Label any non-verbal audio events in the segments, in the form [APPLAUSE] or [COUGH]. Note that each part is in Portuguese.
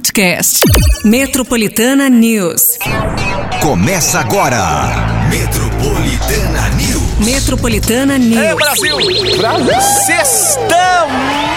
podcast. Metropolitana News. Começa agora. Metropolitana News. Metropolitana News. É Brasil! Brasil! Sextamos!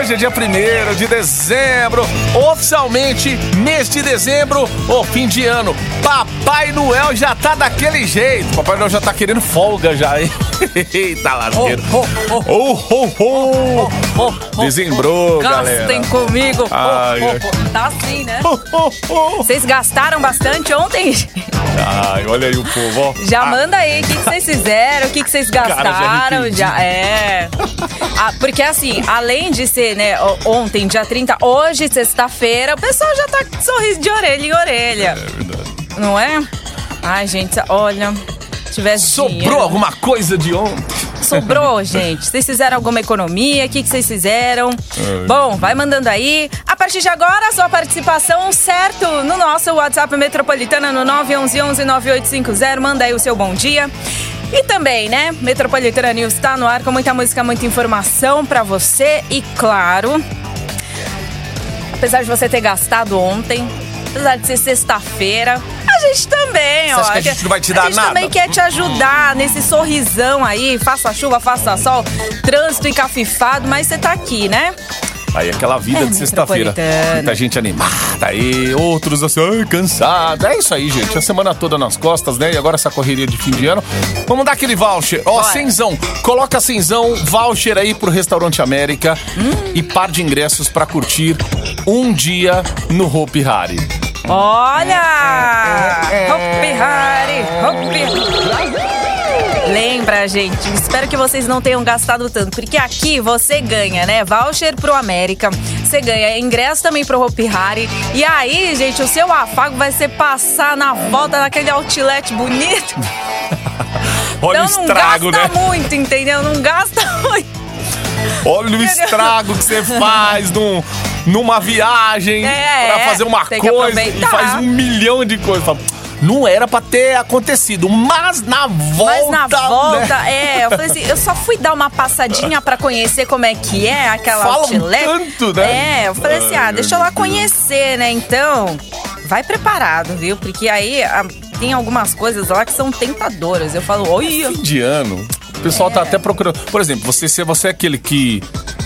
Hoje é dia 1 de dezembro, oficialmente mês de dezembro, o fim de ano. Papai Noel já tá daquele jeito. Papai Noel já tá querendo folga já, hein? [LAUGHS] Eita lasqueiro. Oh, oh, oh, oh, oh. Dezembrou, galera. Gastem comigo. Ai, Oh, oh, oh. Tá assim, né? Oh, oh, oh. Vocês gastaram bastante ontem? Ai, olha aí o povo, ó. Já Ah, manda aí o que, que vocês fizeram, o que, que vocês já gastaram. arrependi. Já, é. Ah, porque assim, além de ser, né, ontem, dia 30, hoje, sexta-feira, o pessoal já tá com sorriso de orelha em orelha. É verdade. Não é? Ai, gente, olha. se Tivesse Sobrou dinheiro. alguma coisa de ontem? Sobrou, [LAUGHS] gente. Vocês fizeram alguma economia? O que, que vocês fizeram? Ai. Bom, vai mandando aí. A partir de agora, a sua participação, certo? No nosso WhatsApp Metropolitana, no 911-9850. Manda aí o seu bom dia. E também, né? Metropolitana News tá no ar com muita música, muita informação pra você. E claro, apesar de você ter gastado ontem, apesar de ser sexta-feira, a gente também, Você ó. acha que a gente não vai te dar A gente nada? também quer te ajudar nesse sorrisão aí, faça chuva, faça sol, trânsito encafifado, mas você tá aqui, né? Aí aquela vida É, de sexta-feira. Muita gente animada aí, outros assim, ai, cansado. É isso aí, gente. A semana toda nas costas, né? E agora essa correria de fim de ano. Vamos dar aquele voucher. Ó, Bora. cenzão. Coloca cenzão, voucher aí pro Restaurante América Hum. e par de ingressos pra curtir um dia no Hopi Hari. Olha! É, Hopi Hari, Hopi Lembra, gente, espero que vocês não tenham gastado tanto, porque aqui você ganha, né? Voucher pro América, você ganha ingresso também pro Hopi Hari. E aí, gente, o seu afago vai ser passar na volta daquele outlet bonito. [LAUGHS] Olha então o não estrago, gasta né? muito, entendeu? Não gasta [LAUGHS] muito. Olha o estrago que você faz num, numa viagem É, pra fazer uma coisa e faz um milhão de coisas. Fala, Não era pra ter acontecido, mas na volta. Mas na volta, né? é, eu falei assim, eu só fui dar uma passadinha pra conhecer como é que é aquela Falam outlet. tanto, né? É, eu falei assim, ah, deixa eu lá conhecer, né? Então, vai preparado, viu? Porque aí ah, tem algumas coisas lá que são tentadoras. Eu falo, olha, Fim de ano, o pessoal tá até procurando. Por exemplo, você, se você é aquele que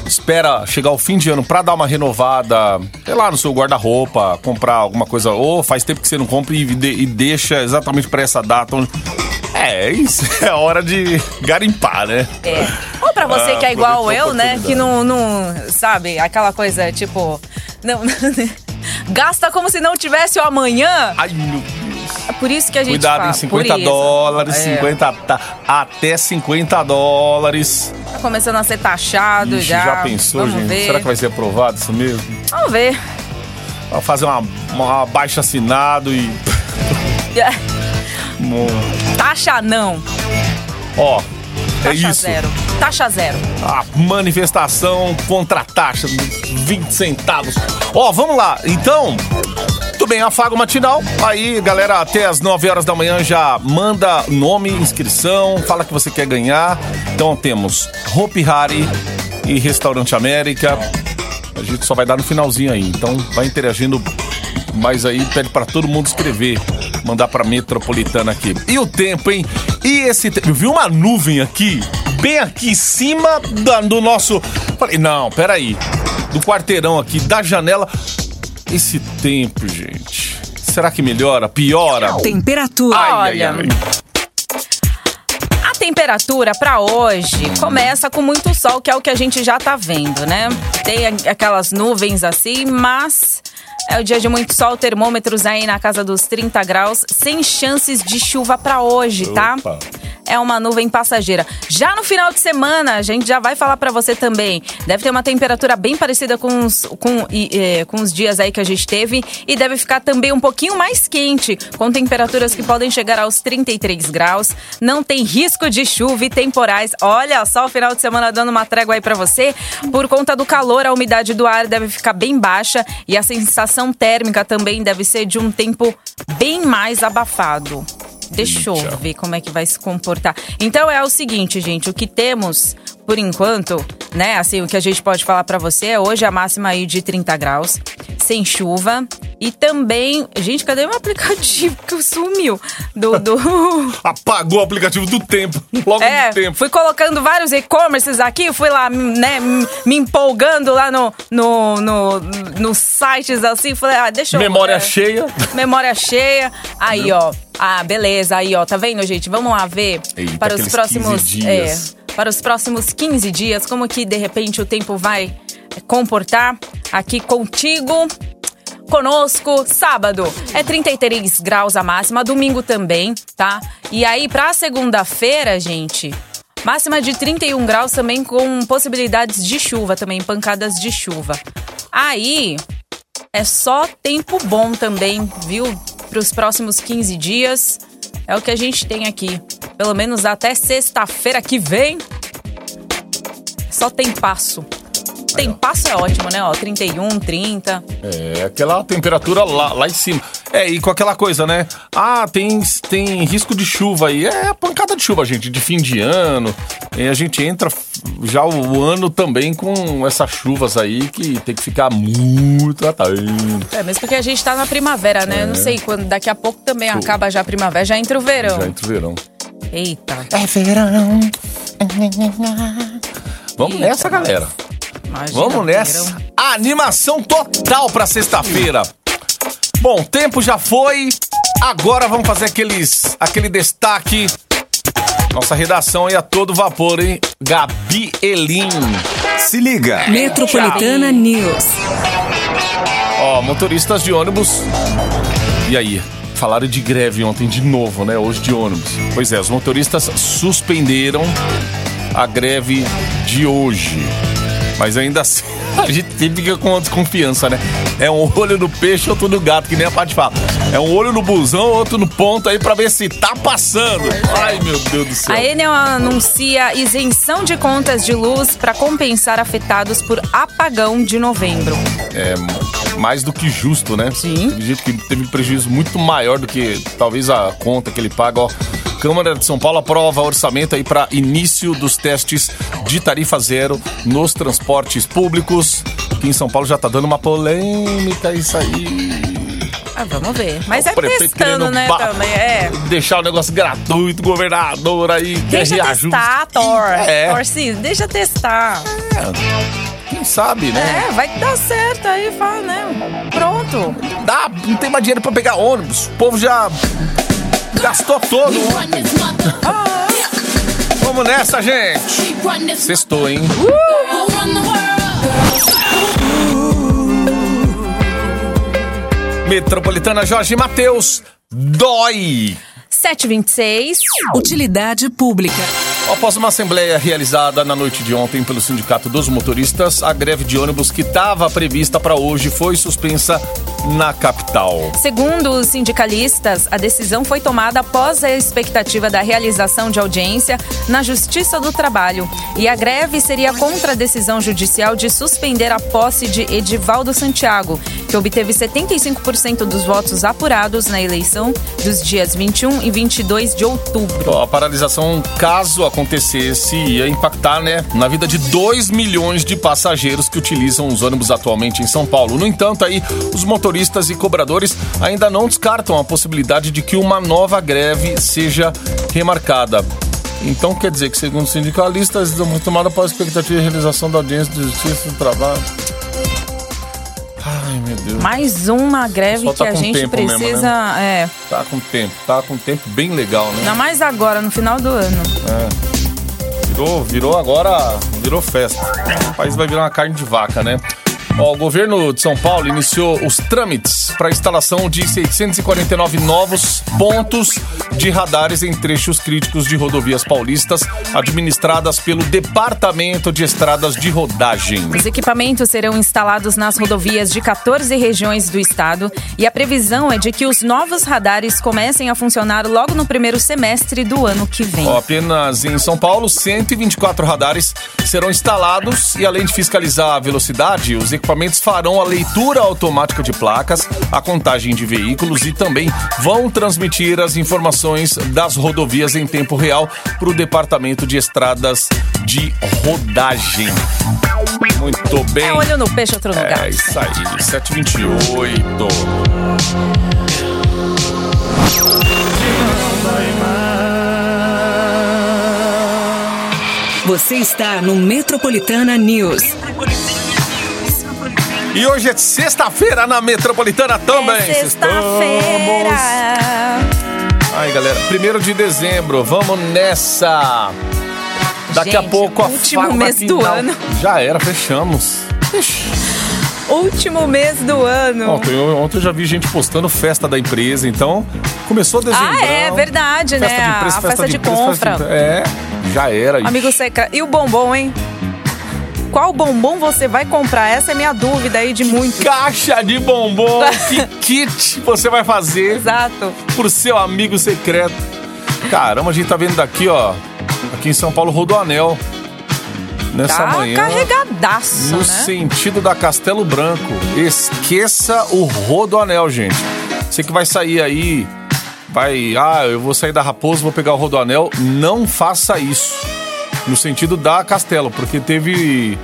espera chegar o fim de ano pra dar uma renovada, sei lá, no seu guarda-roupa, comprar alguma coisa, ou faz tempo que você não compra e, de- e deixa exatamente pra essa data. onde- É, isso [LAUGHS] é hora de garimpar, né? é. Ou pra você Ah, que é igual eu, né? Que não, não, sabe, aquela coisa, tipo, não, [LAUGHS] gasta como se não tivesse o amanhã. Ai, meu Deus. É por isso que a gente Cuidado fala. em 50 por isso. dólares, É. 50 ta- até 50 dólares. Tá começando a ser taxado Ixi, já. já pensou, Vamos gente? Ver. Será que vai ser aprovado isso mesmo? Vamos ver. Vai fazer uma, uma baixa assinado e. [LAUGHS] Bom, Taxa não. Ó, é Taxa isso. zero. Taxa zero. A manifestação contra a taxa dos 20 centavos. Ó, vamos lá. Então, tudo bem, afago matinal. Aí, galera, até as 9 horas da manhã já manda nome, inscrição, fala que você quer ganhar. Então temos Hopi Hari e Restaurante América. A gente só vai dar no finalzinho aí. Então vai interagindo mas aí pede pra todo mundo escrever, mandar pra metropolitana aqui. E o tempo, hein? E esse tempo? Eu vi uma nuvem aqui, bem aqui em cima da- do nosso. Falei, não, peraí. Do quarteirão aqui, da janela. Esse tempo, gente. Será que melhora? Piora? Temperatura. Ai, ai, Olha. ai. A temperatura pra hoje começa com muito sol, que é o que a gente já tá vendo, né? Tem aquelas nuvens assim, mas é o dia de muito sol, termômetros aí na casa dos 30 graus, sem chances de chuva pra hoje, tá? Opa. É uma nuvem passageira. Já no final de semana, a gente já vai falar pra você também. Deve ter uma temperatura bem parecida com os, com, e, eh, com os dias aí que a gente teve. E deve ficar também um pouquinho mais quente, com temperaturas que podem chegar aos 33 graus. Não tem risco de chuva e temporais. Olha só o final de semana dando uma trégua aí pra você. Por conta do calor, a umidade do ar deve ficar bem baixa. E a sensação térmica também deve ser de um tempo bem mais abafado. Deixa eu ver como é que vai se comportar. Então é o seguinte, gente, o que temos por enquanto, né, assim, o que a gente pode falar pra você é hoje a máxima aí de 30 graus, sem chuva. E também. Gente, cadê meu [LAUGHS] aplicativo que sumiu? Do. do... [LAUGHS] Apagou o aplicativo do tempo. Logo É, do tempo. fui colocando vários e-commerces aqui, fui lá, né, me empolgando lá no, no, no, nos sites assim, falei, ah, deixa eu... Memória é, cheia. Memória cheia. Aí, ó. Ah, beleza. Aí, ó. Tá vendo, gente? Vamos lá ver Eita, para os próximos 15 dias. é, para os próximos 15 dias, como que de repente o tempo vai comportar aqui contigo. Conosco, sábado é 33 graus a máxima, domingo também, tá? E aí, pra segunda-feira, gente, máxima de 31 graus também com possibilidades de chuva também, pancadas de chuva. Aí, é só tempo bom também, viu? Para os próximos 15 dias. É o que a gente tem aqui. Pelo menos até sexta-feira que vem. Só tem passo. Tem passo é ótimo, né? Ó, 31, 30. É, aquela temperatura lá, lá em cima. É, e com aquela coisa, né? Ah, tem, tem risco de chuva aí. É a pancada de chuva, gente, de fim de ano. E a gente entra já o ano também com essas chuvas aí que tem que ficar muito atento. É, mesmo porque a gente tá na primavera, né? Eu não sei quando. Daqui a pouco também acaba já a primavera, já entra o verão. Já entre o verão. Eita. É verão. Vamos Eita, nessa, galera. Imagina, Vamos nessa. verão. Animação total pra sexta-feira. Bom, tempo já foi. Agora vamos fazer aqueles, aquele destaque. Nossa redação aí a todo vapor, hein? Gabi Elim. Se liga. Metropolitana News. Ó, motoristas de ônibus. E aí? Falaram de greve ontem de novo, né? Hoje de ônibus. Pois é, os motoristas suspenderam a greve de hoje. Mas ainda assim, [LAUGHS] a gente fica com uma desconfiança, né? É um olho no peixe, outro no gato, que nem a Paty fala. É um olho no busão, outro no ponto aí pra ver se tá passando. Ai, meu Deus do céu. A Enel anuncia isenção de contas de luz para compensar afetados por apagão de novembro. é mais do que justo, né? Sim. Teve gente que teve um prejuízo muito maior do que talvez a conta que ele paga. Ó, Câmara de São Paulo aprova orçamento aí para início dos testes de tarifa zero nos transportes públicos. Aqui em São Paulo já tá dando uma polêmica isso aí. Ah, vamos ver. Mas O é testando, né, também. É. Deixar o negócio gratuito, governador aí quer Deixa reajuste. testar, Thor. É. Thorcito, deixa testar. Quem sabe, né? É, vai que dá certo aí, fala, né? Pronto. Dá, não tem mais dinheiro pra pegar ônibus. O povo já gastou todo. Vamos nessa, gente. Sextou, hein? Metropolitana Jorge Matheus. Dói. 726. Utilidade pública. Após uma assembleia realizada na noite de ontem pelo Sindicato dos Motoristas, a greve de ônibus que estava prevista para hoje foi suspensa na capital. Segundo os sindicalistas, a decisão foi tomada após a expectativa da realização de audiência na Justiça do Trabalho. E a greve seria contra a decisão judicial de suspender a posse de Edivaldo Santiago, que obteve 75% dos votos apurados na eleição dos dias 21 e 22 de outubro. A paralisação, caso acontecesse, ia impactar né, na vida de 2 milhões de passageiros que utilizam os ônibus atualmente em São Paulo. No entanto, aí, os motoristas e cobradores ainda não descartam a possibilidade de que uma nova greve seja remarcada. Então quer dizer que, segundo os sindicalistas, tomada após a expectativa de realização da audiência de justiça do trabalho. Ai, meu Deus. Mais uma greve Só que tá a gente tempo mesmo, precisa. É, Tá com tempo, tá com tempo bem legal, né? ainda mais agora, no final do ano. Virou, virou agora, virou festa. O país vai virar uma carne de vaca, né? Ó, o governo de São Paulo iniciou os trâmites para a instalação de 649 novos pontos de radares em trechos críticos de rodovias paulistas administradas pelo Departamento de Estradas de Rodagem. Os equipamentos serão instalados nas rodovias de 14 regiões do estado e a previsão é de que os novos radares comecem a funcionar logo no primeiro semestre do ano que vem. Ó, apenas em São Paulo, 124 radares serão instalados e além de fiscalizar a velocidade, os equipamentos equipamentos farão a leitura automática de placas, a contagem de veículos e também vão transmitir as informações das rodovias em tempo real para o Departamento de Estradas de Rodagem. Muito bem. É olho no peixe, outro no É isso aí, 728. Você está no Metropolitana News. E hoje é sexta-feira na Metropolitana também. É sexta-feira. Ai, galera, primeiro de dezembro, vamos nessa. Daqui a Gente, pouco a último mês do final. ano. Já era, fechamos. Último mês do ano. Ontem, ontem eu já vi gente postando festa da empresa, então começou dezembro. Ah, é verdade, festa né? De preço, a festa, de, preço, compra. festa de- É, já era. Amigo secreto. E o bombom, hein? Qual bombom você vai comprar? Essa é minha dúvida aí de muito. Caixa de bombom, [LAUGHS] que kit você vai fazer Exato. pro seu amigo secreto. Caramba, a gente tá vendo daqui, ó. Aqui em São Paulo, Rodoanel. Nessa Tá manhã. carregadaço, No né? sentido da Castelo Branco. Esqueça o Rodoanel, gente. Você que vai sair aí, vai. Ah, eu vou sair da Raposo, vou pegar o Rodoanel. Não faça isso. No sentido da Castelo, porque teve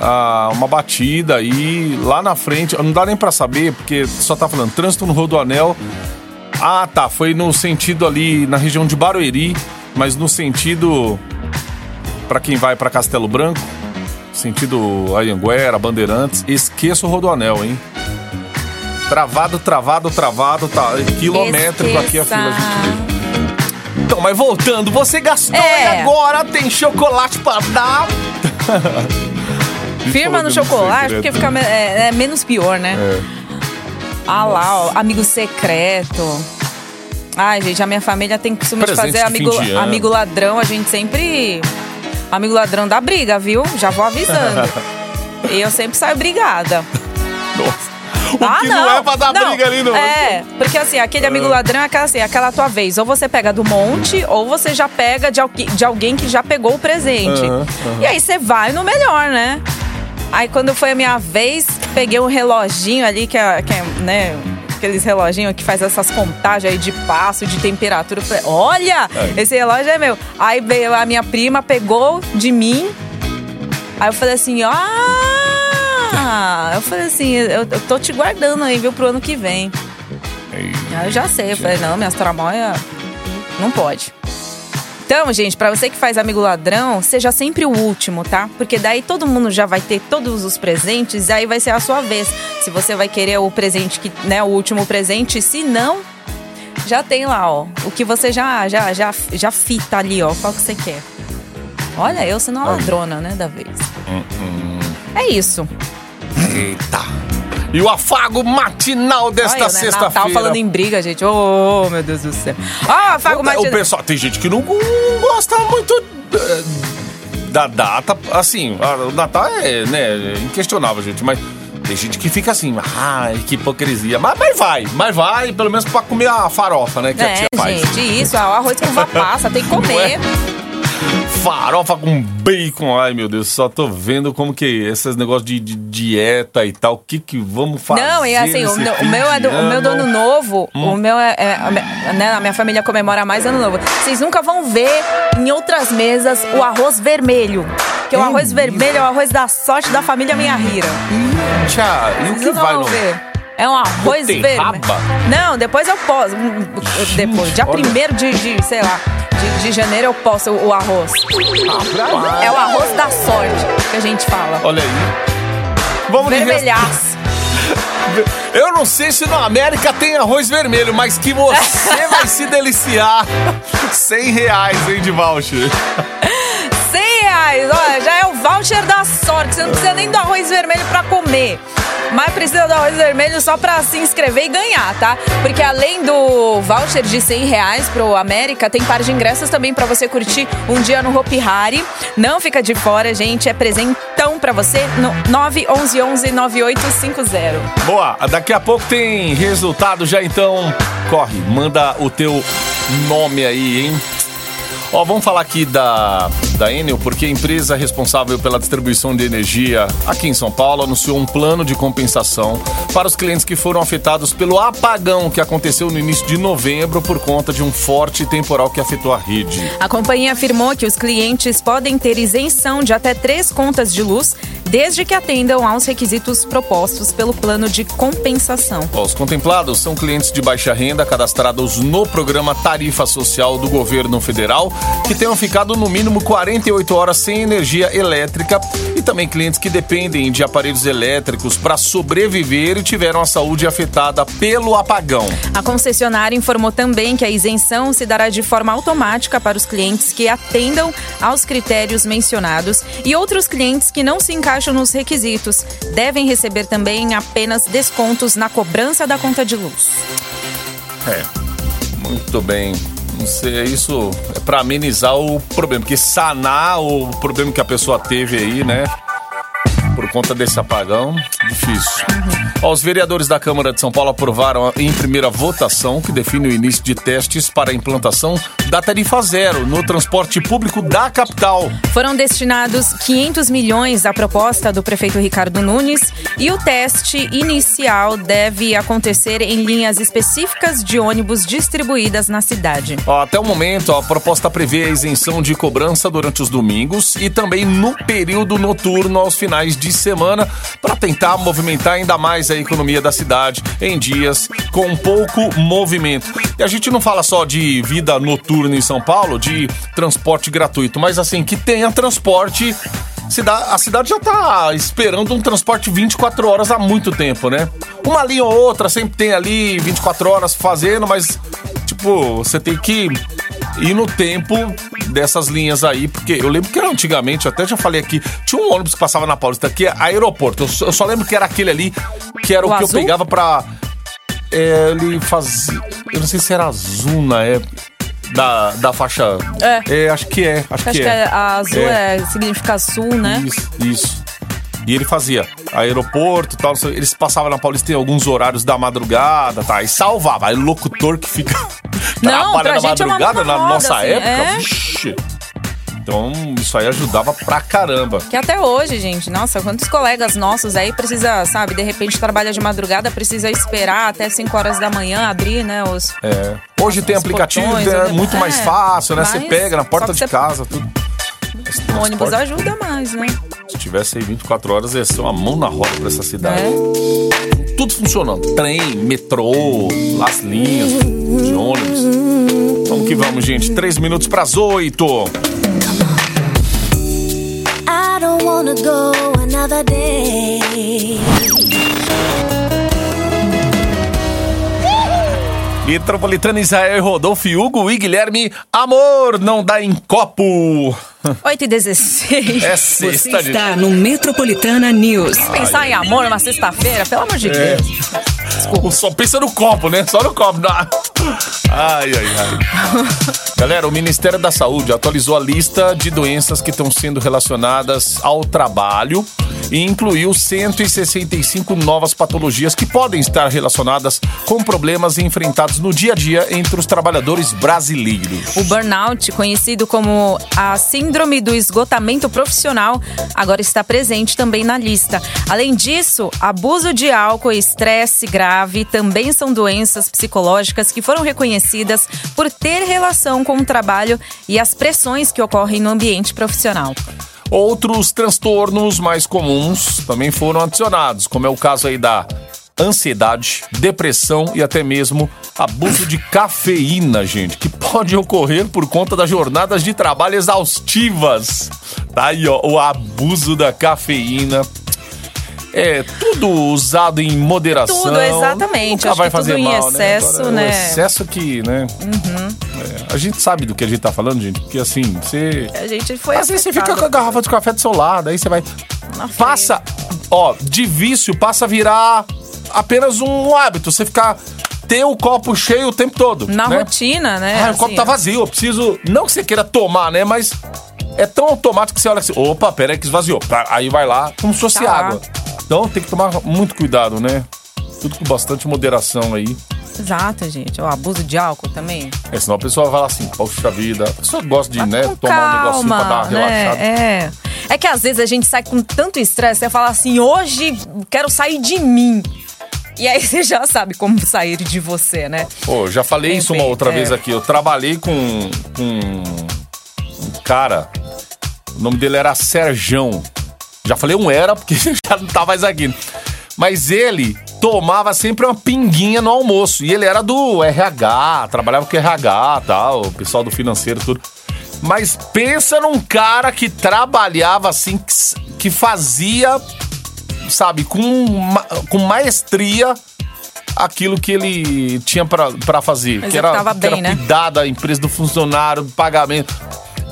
ah, uma batida aí lá na frente. Não dá nem pra saber, porque só tá falando trânsito no Rodoanel. Ah, tá. Foi no sentido ali na região de Barueri, mas no sentido Pra quem vai pra Castelo Branco, sentido Anhanguera, Bandeirantes, esqueça o Rodoanel, hein? Travado, travado, travado, tá quilométrico aqui a fila, gente. Então, mas voltando, você gastou É. e agora tem chocolate pra dar. [LAUGHS] Firma no Amigo chocolate, secreto. porque fica me- é, é menos pior, né? Ah lá, ó, amigo secreto. Ai, gente, a minha família tem costume de Presente fazer de amigo, fim de amigo ladrão. A gente sempre. Amigo ladrão dá briga, viu? Já vou avisando. [LAUGHS] e eu sempre saio brigada. Nossa. O ah, que não. é pra dar Não, briga ali, não. É, porque assim, aquele amigo ladrão é aquela, assim, aquela tua vez. Ou você pega do monte, ou você já pega de, de alguém que já pegou o presente. Aham, aham. E aí você vai no melhor, né? Aí quando foi a minha vez, peguei um reloginho ali, que é, que é, né? Aqueles reloginhos que faz essas contagens aí de passo, de temperatura. Eu falei, olha, esse relógio é meu. Aí veio a minha prima, pegou de mim. Aí eu falei assim, ah! Eu falei assim, eu, eu tô te guardando aí, viu, pro ano que vem. Aí eu já sei, eu falei, não, minhas tramóias não pode. Então, gente, pra você que faz amigo ladrão, seja sempre o último, tá? Porque daí todo mundo já vai ter todos os presentes e aí vai ser a sua vez. Se você vai querer o presente que, né, o último presente, se não, já tem lá, ó, o que você já já já já fita ali, ó, qual que você quer. Olha, eu sendo a ladrona, né, da vez. É isso. Eita. E o afago matinal desta né, sexta-feira. Natal falando em briga, gente. Ô, meu Deus do céu. Ó, Fago o, Matinal. o pessoal, tem gente que não gosta muito eh, da data. Assim, a- o Natal é né, inquestionável, gente, mas tem gente que fica assim, ai, que hipocrisia. Mas, mas vai, mas vai, pelo menos pra comer a farofa, né, que a É, tia faz. gente, isso. O arroz com uva passa, tem que [LAUGHS] comer. Farofa com bacon, ai meu Deus, só tô vendo como que esses negócios de, de dieta e tal, o que que vamos fazer Não, e assim, o meu, o meu é do, o meu do ano novo, Hum. o meu é, é- a minha- né, a minha família comemora mais ano novo. Vocês nunca vão ver em outras mesas o arroz vermelho. Porque o É arroz vermelho é o arroz da sorte da família Minha Rira. Tchau, e o que vai no... ver. É um arroz vermelho. Beterraba? Não, depois eu posso. Depois, dia olha. 1 de, de, sei lá, de, de janeiro eu posso o, o arroz. É o arroz da sorte que a gente fala. Olha aí. Vamos Vermelhaço. [LAUGHS] Eu não sei se na América tem arroz vermelho, mas que você [LAUGHS] vai se deliciar. 100 reais, hein, de voucher. [LAUGHS] 100 reais, olha, já é o voucher da sorte. Você não precisa nem do arroz vermelho pra comer. Mas precisa do arroz vermelho só pra se inscrever e ganhar, tá? Porque além do voucher de 100 reais pro América, tem par de ingressos também pra você curtir um dia no Hopi Hari. Não fica de fora, gente. É presentão pra você no 911-9850. Boa, daqui a pouco tem resultado já, então corre, manda o teu nome aí, hein? Ó, vamos falar aqui da, da Enel, porque a empresa responsável pela distribuição de energia aqui em São Paulo anunciou um plano de compensação para os clientes que foram afetados pelo apagão que aconteceu no início de novembro por conta de um forte temporal que afetou a rede. A companhia afirmou que os clientes podem ter isenção de até três contas de luz, desde que atendam aos requisitos propostos pelo plano de compensação. Os contemplados são clientes de baixa renda cadastrados no programa Tarifa Social do governo federal que tenham ficado no mínimo 48 horas sem energia elétrica e também clientes que dependem de aparelhos elétricos para sobreviver e tiveram a saúde afetada pelo apagão. A concessionária informou também que a isenção se dará de forma automática para os clientes que atendam aos critérios mencionados e outros clientes que não se encaixam nos requisitos devem receber também apenas descontos na cobrança da conta de luz. É, muito bem. Sei, isso é para amenizar o problema, porque sanar o problema que a pessoa teve aí, né? Por conta desse apagão, difícil. Ó, Os vereadores da Câmara de São Paulo aprovaram em primeira votação que define o início de testes para a implantação da tarifa zero no transporte público da capital. Foram destinados 500 milhões à proposta do prefeito Ricardo Nunes e o teste inicial deve acontecer em linhas específicas de ônibus distribuídas na cidade. Ó, Até o momento, a proposta prevê a isenção de cobrança durante os domingos e também no período noturno aos finais de semana para tentar movimentar ainda mais a economia da cidade em dias com pouco movimento. E a gente não fala só de vida noturna em São Paulo, de transporte gratuito, mas assim, que tenha transporte A cidade já tá esperando um transporte 24 horas há muito tempo, né? Uma linha ou outra sempre tem ali 24 horas fazendo, mas, tipo, você tem que ir no tempo dessas linhas aí, porque eu lembro que era antigamente, eu até já falei aqui, tinha um ônibus que passava na Paulista, que é aeroporto. Eu só, eu só lembro que era aquele ali, que era o, O que azul? eu pegava pra. é, ele fazia. Eu não sei se era azul na época. Da, da faixa. É. acho que é. Acho, Acho que é. é- a azul É. é, significa sul, né? Isso, isso. E ele fazia aeroporto e tal. Eles passavam na Paulista em alguns horários da madrugada, tá? E salvava. Aí locutor que fica. Não, trabalha na é madrugada, mão na roda, nossa assim, época. é. Vixe. Então, isso aí ajudava pra caramba. Que até hoje, gente, nossa, quantos colegas nossos aí precisa, sabe, de repente trabalha de madrugada, precisa esperar até 5 horas da manhã abrir, né, os... É. Hoje tem Os aplicativo, portões, é é, muito mais fácil, né? Você pega na porta de casa, tudo. O ônibus transporte, ajuda mais, né? Se tivesse aí 24 horas, ia ser uma mão na roda pra essa cidade. É. tudo funcionando. Trem, metrô, as linhas de ônibus. Vamos que vamos, gente. Três minutos pras oito. I don't wanna go another day. Metropolitana Israel, Rodolfo Hugo e Guilherme. Amor não dá em copo. 8 e 16. [LAUGHS] É Você sexta, gente. está no Metropolitana News. Pensar em amor numa sexta-feira, pelo amor de É. Deus. Só pensa no copo, né? Só no copo. Ai, ai, ai. [LAUGHS] Galera, o Ministério da Saúde atualizou a lista de doenças que estão sendo relacionadas ao trabalho e incluiu 165 novas patologias que podem estar relacionadas com problemas enfrentados no dia a dia entre os trabalhadores brasileiros. O burnout, conhecido como a síndrome do esgotamento profissional, agora está presente também na lista. Além disso, abuso de álcool e estresse grave também são doenças psicológicas que foram reconhecidas por ter relação com o trabalho e as pressões que ocorrem no ambiente profissional. Outros transtornos mais comuns também foram adicionados, como é o caso aí da ansiedade, depressão e até mesmo abuso de cafeína, gente, que pode ocorrer por conta das jornadas de trabalho exaustivas. Tá aí, ó, o abuso da cafeíina. É tudo usado em moderação. Tudo, exatamente. Nunca vai que tudo fazer em mal, né? excesso, né? Uhum. O excesso que, né? É, a gente sabe do que a gente tá falando, gente, porque assim, você A gente foi às vezes você fica com a garrafa de café do seu lado, aí você vai. Frente. Passa, ó, de vício, passa a virar apenas um hábito. Você ficar. Ter o copo cheio o tempo todo. Na né? rotina, né? Ah, o copo assim, tá vazio, eu preciso. Não que você queira tomar, né? Mas é tão automático que você olha assim: opa, pera aí que esvaziou. Aí vai lá, como se fosse Tá água. Então tem que tomar muito cuidado, né? Tudo com bastante moderação aí. Exato, gente. O abuso de álcool também. É, senão a pessoa vai lá assim, poxa vida. A pessoa gosta de, né, tomar um negocinho pra dar uma né? relaxada. É. É que às vezes a gente sai com tanto estresse, você fala assim, hoje quero sair de mim. E aí você já sabe como sair de você, né? Pô, já falei isso uma outra é. vez aqui. Eu trabalhei com, com um cara, o nome dele era Serjão. Já falei um era, porque [LAUGHS] já não tá mais aqui. Mas ele tomava sempre uma pinguinha no almoço. E ele era do RH, trabalhava com RH tal, o pessoal do financeiro, tudo. Mas pensa num cara que trabalhava assim, que, fazia, sabe, com, ma- com maestria aquilo que ele tinha pra pra fazer. que era, Executava que era bem, né? cuidar da empresa do funcionário, pagamento.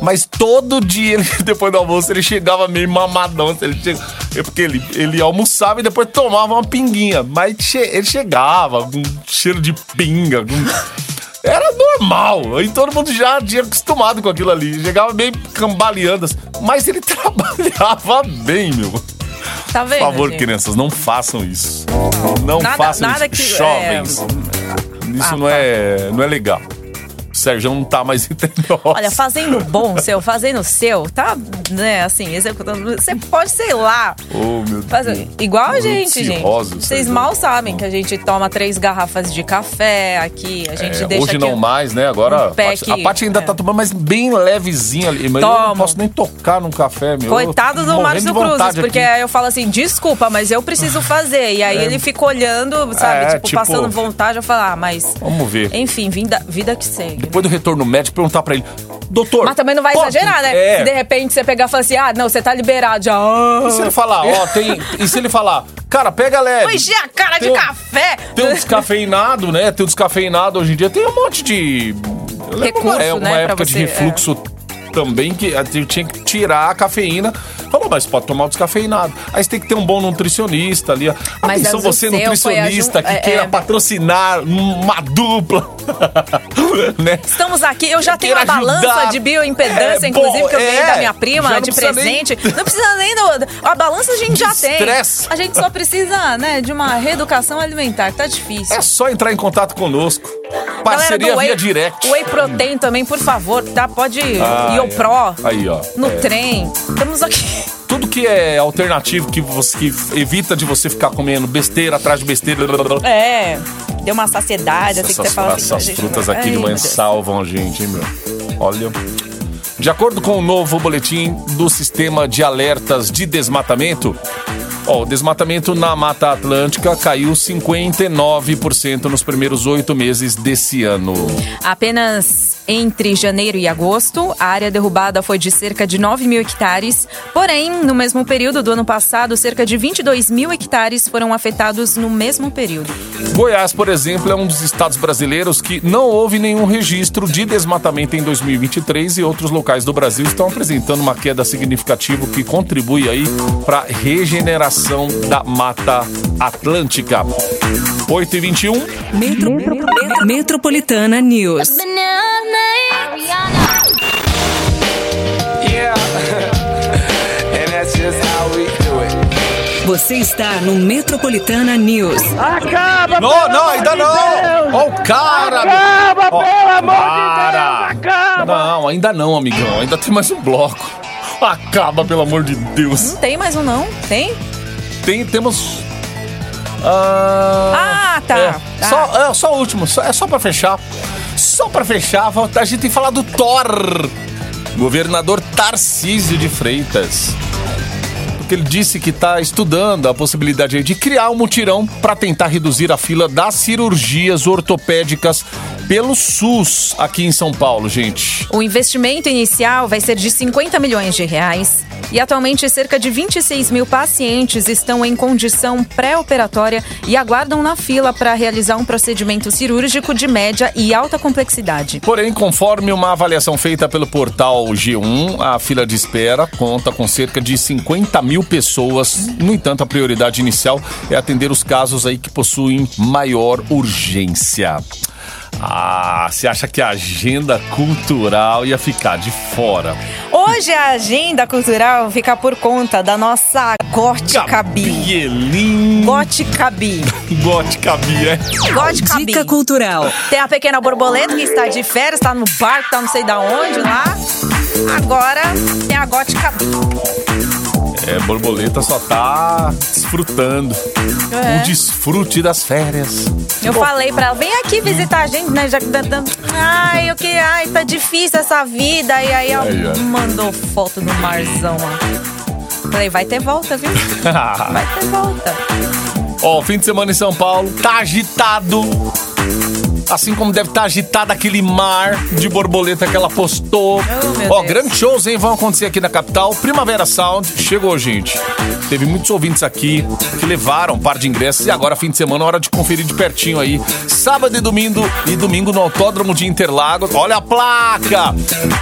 Mas todo dia, ele, [LAUGHS] depois do almoço, ele chegava meio mamadão. Ele chega, é porque ele, ele almoçava e depois tomava uma pinguinha. Mas che- ele chegava com cheiro de pinga. com- [LAUGHS] Era normal. Aí todo mundo já tinha acostumado com aquilo ali. Chegava meio cambaleando. assim. Mas ele [LAUGHS] trabalhava bem, meu. Tá vendo? Por favor, gente? crianças, não façam isso. Não Nada- façam nada isso. que- Jovens. Isso Ah, não, é, não é legal. Sérgio não tá mais [LAUGHS] entre nós. Olha, fazendo bom seu, fazendo o seu, tá, né, assim, executando. Você pode, sei lá. Oh, meu Faz- Deus. igual a gente, gente. Vocês mal sabem que a gente toma três garrafas de café aqui. A gente É, deixa hoje não mais, né? Agora um pack, a Paty ainda é. tá tomando, mas bem levezinha ali. Mas eu não posso nem tocar num café, meu. Coitado do Márcio Cruzes, vontade porque aí eu falo assim, desculpa, mas eu preciso fazer. E aí ele fica olhando, sabe, É, tipo, tipo- passando vontade. Eu falo, ah, mas. Vamos ver. Enfim, vida, vida que segue. Depois do retorno médico, perguntar pra ele, doutor. Mas também não vai pode- exagerar, né? É. Se de repente você pegar e falar assim, ah, não, você tá liberado já. Ah, E se ele falar, ó, tem. E se ele falar, cara, pega leve. Vou encher a cara de Tem um- café. Tem o descafeinado, né? Tem o descafeinado hoje em dia. Tem um monte de. Eu Recurso, uma, é, uma né, época de você, refluxo também que gente tinha que tirar a cafeína. Falou, mas pode tomar o descafeinado. Aí você tem que ter um bom nutricionista ali. ó. Mas Atenção, você nutricionista que é, queira é. patrocinar uma dupla. [LAUGHS] né? Estamos aqui, eu já tenho uma balança ajudar. de bioimpedância, É, inclusive, bom, que eu ganhei é. da minha prima de precisa nem- presente. Não precisa nem do. A balança a gente já tem. Estresse. A gente só precisa, né, de uma reeducação alimentar, tá difícil. É só entrar em contato conosco. Parceria Galera do via whey, direct. Whey Protein também, por favor, tá? Pode. Ah, Io é. Aí, ó. No É. trem. Estamos aqui. Tudo que é alternativo, que, você, que evita de você ficar comendo besteira atrás de besteira. É. Deu uma saciedade, assim que você Essas, fala assim. essas gente, frutas ai, aqui de manhã salvam a gente, hein, meu? Olha. De acordo com o novo boletim do sistema de alertas de desmatamento, ó, o desmatamento na Mata Atlântica caiu 59% nos primeiros oito meses desse ano. Apenas entre janeiro e agosto, a área derrubada foi de cerca de 9 mil hectares. Porém, no mesmo período do ano passado, cerca de 22 mil hectares foram afetados no mesmo período. Goiás, por exemplo, é um dos estados brasileiros que não houve nenhum registro de desmatamento em 2023 e outros locais do Brasil estão apresentando uma queda significativa que contribui aí para a regeneração da Mata Atlântica. 8 e 21 Metro, Metropolitana News. Yeah. [LAUGHS] and that's just how we do it. Você está no Metropolitana News. Não, não, ainda não! Ó o cara! Acaba, pelo amor de Deus! Acaba! Não, ainda não, amigão. Ainda tem mais um bloco. Acaba, pelo amor de Deus. Não tem mais um não? Tem? Tem, temos. Ah, Ah, tá. É, Tá. Só, é, só o último, só- é só pra fechar. Só pra fechar, a gente tem falar do Thor. Governador Tarcísio de Freitas. Porque ele disse que está estudando a possibilidade de criar um mutirão para tentar reduzir a fila das cirurgias ortopédicas pelo SUS aqui em São Paulo, gente. O investimento inicial vai ser de 50 milhões de reais. E atualmente cerca de 26 mil pacientes estão em condição pré-operatória e aguardam na fila para realizar um procedimento cirúrgico de média e alta complexidade. Porém, conforme uma avaliação feita pelo portal G1, a fila de espera conta com cerca de 50 mil pessoas. No entanto, a prioridade inicial é atender os casos aí que possuem maior urgência. Ah, você acha que a agenda cultural ia ficar de fora? Hoje a agenda cultural fica por conta da nossa Gótica Bi. Gótica Bi. [LAUGHS] Gótica Bia. Gótica Bi. Dica cultural. Tem a pequena borboleta que está de férias, está no barco, tá não sei da onde lá. Agora tem a Gótica Bi. É, borboleta só tá desfrutando. É. O desfrute das férias. Eu falei pra ela, vem aqui visitar a gente, né? Já que tá dando. Ai, o que? Ai, tá difícil essa vida. E aí ela ó. mandou foto do marzão lá. Falei, vai ter volta, viu? [LAUGHS] Vai ter volta. Ó, fim de semana em São Paulo, tá agitado. Assim como deve estar agitado aquele mar de borboleta que ela postou. Oh, Ó, grandes shows, hein? Vão acontecer aqui na capital. Primavera Sound chegou, gente. Teve muitos ouvintes aqui que levaram um par de ingressos e agora, fim de semana, hora de conferir de pertinho aí. Sábado e domingo, e domingo no Autódromo de Interlagos. Olha a placa!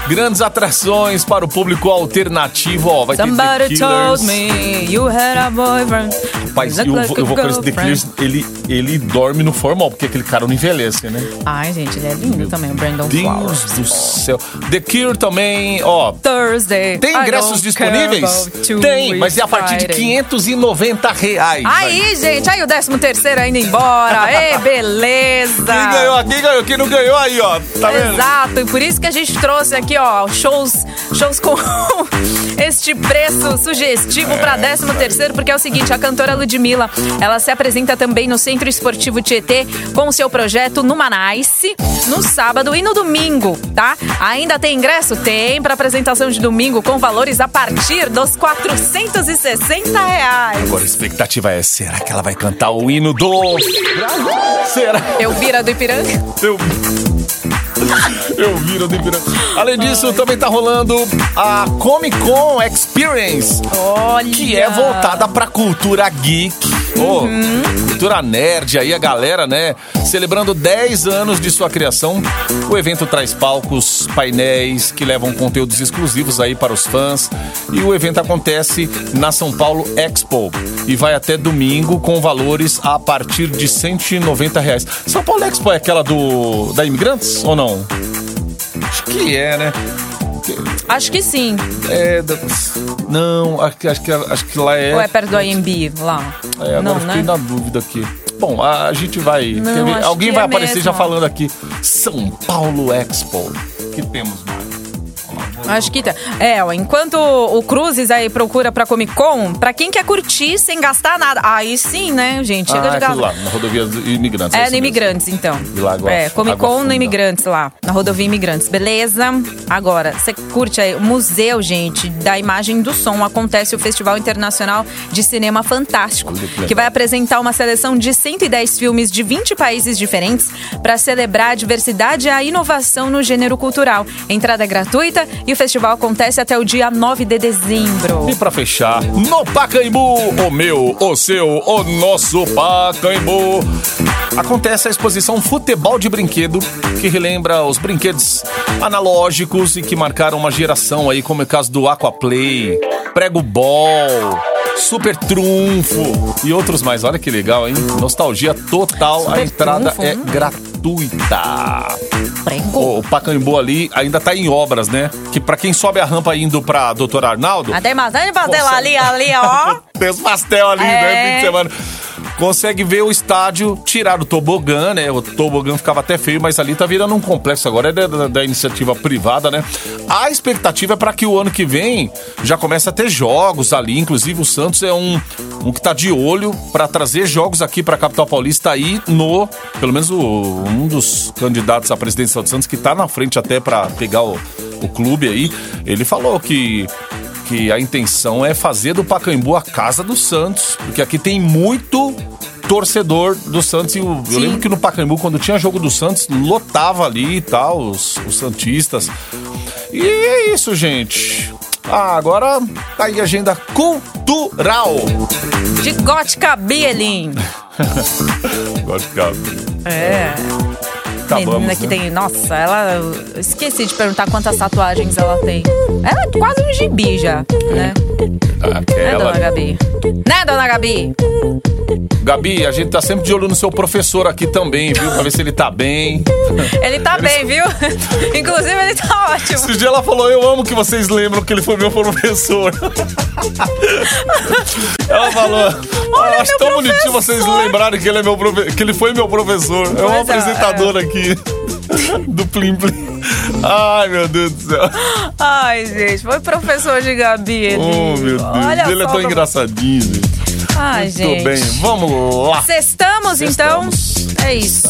Grandes atrações para o público alternativo. Ó, vai ter The Somebody Killers. told me you had a boyfriend. Rapaz, You e o, vocalista The. Killers, ele, ele dorme no formal, porque aquele cara não envelhece, né? Ai, gente, ele é lindo também, o Brandon Deus Flowers. do céu. The Cure também, ó. Thursday. Tem ingressos disponíveis? Tem, mas é a partir de Friday. 590 reais. Aí, gente, aí o 13 terceiro ainda embora. [LAUGHS] Ei, beleza. Quem ganhou, quem ganhou, quem não ganhou aí, ó. Tá vendo? Exato, e por isso que a gente trouxe aqui, ó, shows, shows com [LAUGHS] este preço sugestivo pra 13 terceiro, porque é o seguinte, a cantora Ludmilla, ela se apresenta também no Centro Esportivo Tietê com o seu projeto Numanice no sábado e no domingo, tá? Ainda tem ingresso? Tem, pra apresentação de domingo com valores a partir dos 460 reais. Agora a expectativa é, será que ela vai cantar o hino do... Será? Eu vira do Ipiranga? Eu... [LAUGHS] Eu viro do Ipiranga. Além disso, também tá rolando a Comic Con Experience. Olha! que é voltada pra cultura geek. Ô, cultura nerd aí, a galera, né? Celebrando 10 anos de sua criação. O evento traz palcos, painéis que levam conteúdos exclusivos aí para os fãs. E o evento acontece na São Paulo Expo. E vai até domingo com valores a partir de 190 reais. São Paulo Expo é aquela do da Imigrantes ou não? Acho que é, né? Acho que sim. É. Não, acho que, acho que, acho que lá é. Ou é perto do AMB lá? É, agora Não, fiquei né? na dúvida aqui. Bom, a, gente vai. Não, Alguém vai é aparecer mesmo. já falando aqui. São Paulo Expo. Que temos mais? Acho que tá. É, ó, enquanto o Cruzes aí procura pra Comic Con, pra quem quer curtir sem gastar nada. Aí sim, né, gente? Chega ah, de é gastar. lá, na rodovia dos imigrantes. É, no mesmo. Imigrantes, então. E lá Água- é, Comic Con no Funda. Imigrantes lá, na rodovia Imigrantes, beleza? Agora, você curte aí, o museu, gente, da imagem do som. Acontece o Festival Internacional de Cinema Fantástico, que que vai apresentar uma seleção de 110 filmes de 20 países diferentes para celebrar a diversidade e a inovação no gênero cultural. Entrada é gratuita e festival acontece até o dia 9 de dezembro. E pra fechar, no Pacaembu, o meu, o seu, o nosso Pacaembu. Acontece a exposição Futebol de Brinquedo, que relembra os brinquedos analógicos e que marcaram uma geração aí, como é o caso do Aquaplay, Prego Ball, Super Trunfo e outros mais. Olha que legal, hein? Nostalgia total. a Super entrada Trunfo, é hum. gratuita. Prego. O, Pacaembu ali ainda tá em obras, né? Que pra quem sobe a rampa indo pra Doutor Arnaldo, Até bastante pastel Nossa. ali, ali, ó. [LAUGHS] tem os pastel ali, né? É. Fim de semana. Consegue ver o estádio, tirar o tobogã, né? O tobogã ficava até feio, mas ali tá virando um complexo agora, é da, da- da iniciativa privada, né? A expectativa é para que o ano que vem já comece a ter jogos ali. Inclusive, o Santos é um, um que tá de olho para trazer jogos aqui pra capital paulista aí no. Pelo menos o- um dos candidatos à presidência do Santos que tá na frente até para pegar o, o clube aí. Ele falou que que a intenção é fazer do Pacaembu a casa do Santos, porque aqui tem muito torcedor do Santos. E eu Sim. lembro que no Pacaembu, quando tinha jogo do Santos, lotava ali e tal, os, os Santistas. E é isso, gente. Ah, agora tá aí a agenda cultural. De Gótica Bielin. Agora [LAUGHS] fica. É. Acabamos, Menina que né? tem. Nossa, ela. eu Esqueci de perguntar quantas tatuagens ela tem. Ela é quase um gibi já, né? Né, Aquela. dona Gabi? Né, dona Gabi? Gabi, a gente tá sempre de olho no seu professor aqui também, viu? Pra ver se ele tá bem. Ele tá bem, viu? [LAUGHS] Inclusive, ele tá ótimo. Esse dia ela falou, eu amo que vocês lembram que ele foi meu professor. [LAUGHS] ela falou, "Ah, acho tão bonitinho professor." vocês lembrarem que ele, é meu que ele foi meu professor. É um Pois é, apresentador aqui [LAUGHS] do Plim Plim. Ai, meu Deus do céu. Ai, gente, foi professor de Gabi. Ele. Oh, meu Deus. Olha ele é tão engraçadinho. gente. Ai, Muito gente. bem, vamos lá. Sextamos, então? É isso.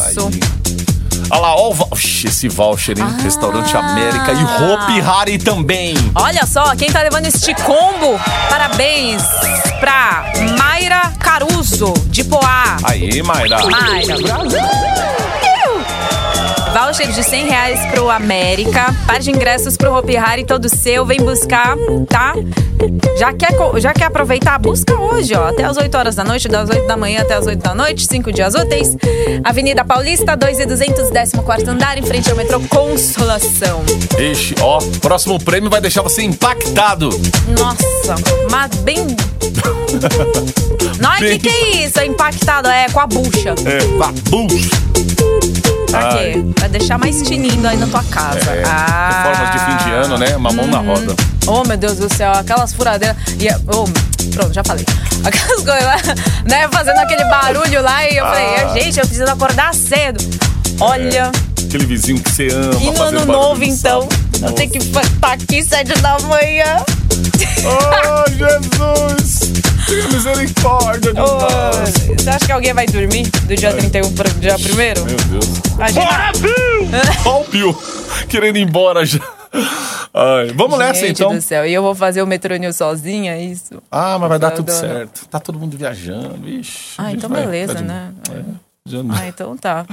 Olha lá, ó o voucher, esse voucher, hein? Ah. Restaurante América e Hope Harry também. Olha só, quem tá levando este combo, parabéns pra Mayra Caruso, de Poá. Aí, Mayra. Mayra. Voucher de 100 reais pro América. Par de ingressos pro Hopi Hari, todo seu. Vem buscar, tá? Já quer, já quer aproveitar? Busca hoje, ó. Até as 8 horas da noite, das 8 da manhã até as 8 da noite. Cinco dias úteis. Avenida Paulista, 2 e 200, 14 andar, em frente ao metrô Consolação. Ixi, ó, próximo prêmio vai deixar você impactado. Nossa, mas bem... [LAUGHS] Não, o que, Bem- que é isso? É impactado, é com a bucha. É, babuch. Pra Ai. quê? Pra deixar mais tinindo aí na tua casa. É, ah. Reformas de fim de ano, né? Uma mão na roda. Oh, meu Deus do céu, aquelas furadeiras. E, oh, pronto, já falei. [LAUGHS] Aquelas coisas lá, né? Fazendo aquele barulho lá. E eu falei, Ah. gente, eu preciso acordar cedo. Olha. Aquele vizinho que você ama. E no ano novo, no então? sábado. Eu tenho que estar [LAUGHS] aqui sete da manhã. Oh, Jesus! Tenha misericórdia de Oh, você acha que alguém vai dormir do dia 31 pro dia 1 Meu Deus. Imagina. Ó o Pio, querendo ir embora já. Ai, vamos nessa Gente então. do céu, e eu vou fazer o metrônio sozinha, é isso? Ah, mas vai dar tudo certo. Tá todo mundo viajando, ixi. Ah, então vai- beleza, tá de- né? é, não- Ah, então tá.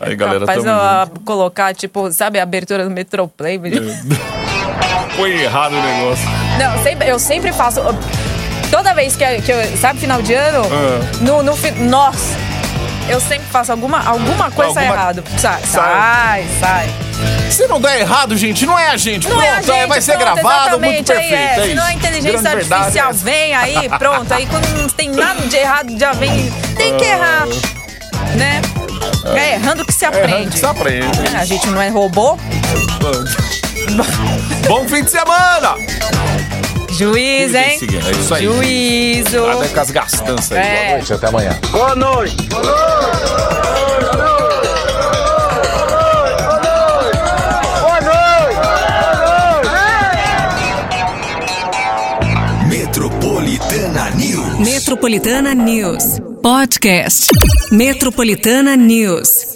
Aí, galera, Capaz tamo eu colocar, tipo, sabe, a abertura do Metroplay? Foi errado o negócio. Não, sempre, eu sempre faço. Toda vez que, eu- que eu. Sabe, final de ano? Ah. No, no Nossa! Eu sempre faço alguma, alguma coisa Alguma- errada. Sai, Sai. sai, sai. Se não der errado, gente, não é a gente. Não pronto, é a gente, vai ser pronto, gravado, muito aí perfeito. É, é se não a inteligência Grande verdade artificial é essa. vem aí, pronto. Aí quando não tem nada de errado, já vem. Tem que errar. Né? É errando que se É errando aprende. que se aprende. É, A gente não é robô. [LAUGHS] Bom fim de semana! Juiz, hein? É isso aí. Juízo. Nada com as gastanças aí. É. Até amanhã. Metropolitana News. Metropolitana News. Podcast. Metropolitana News.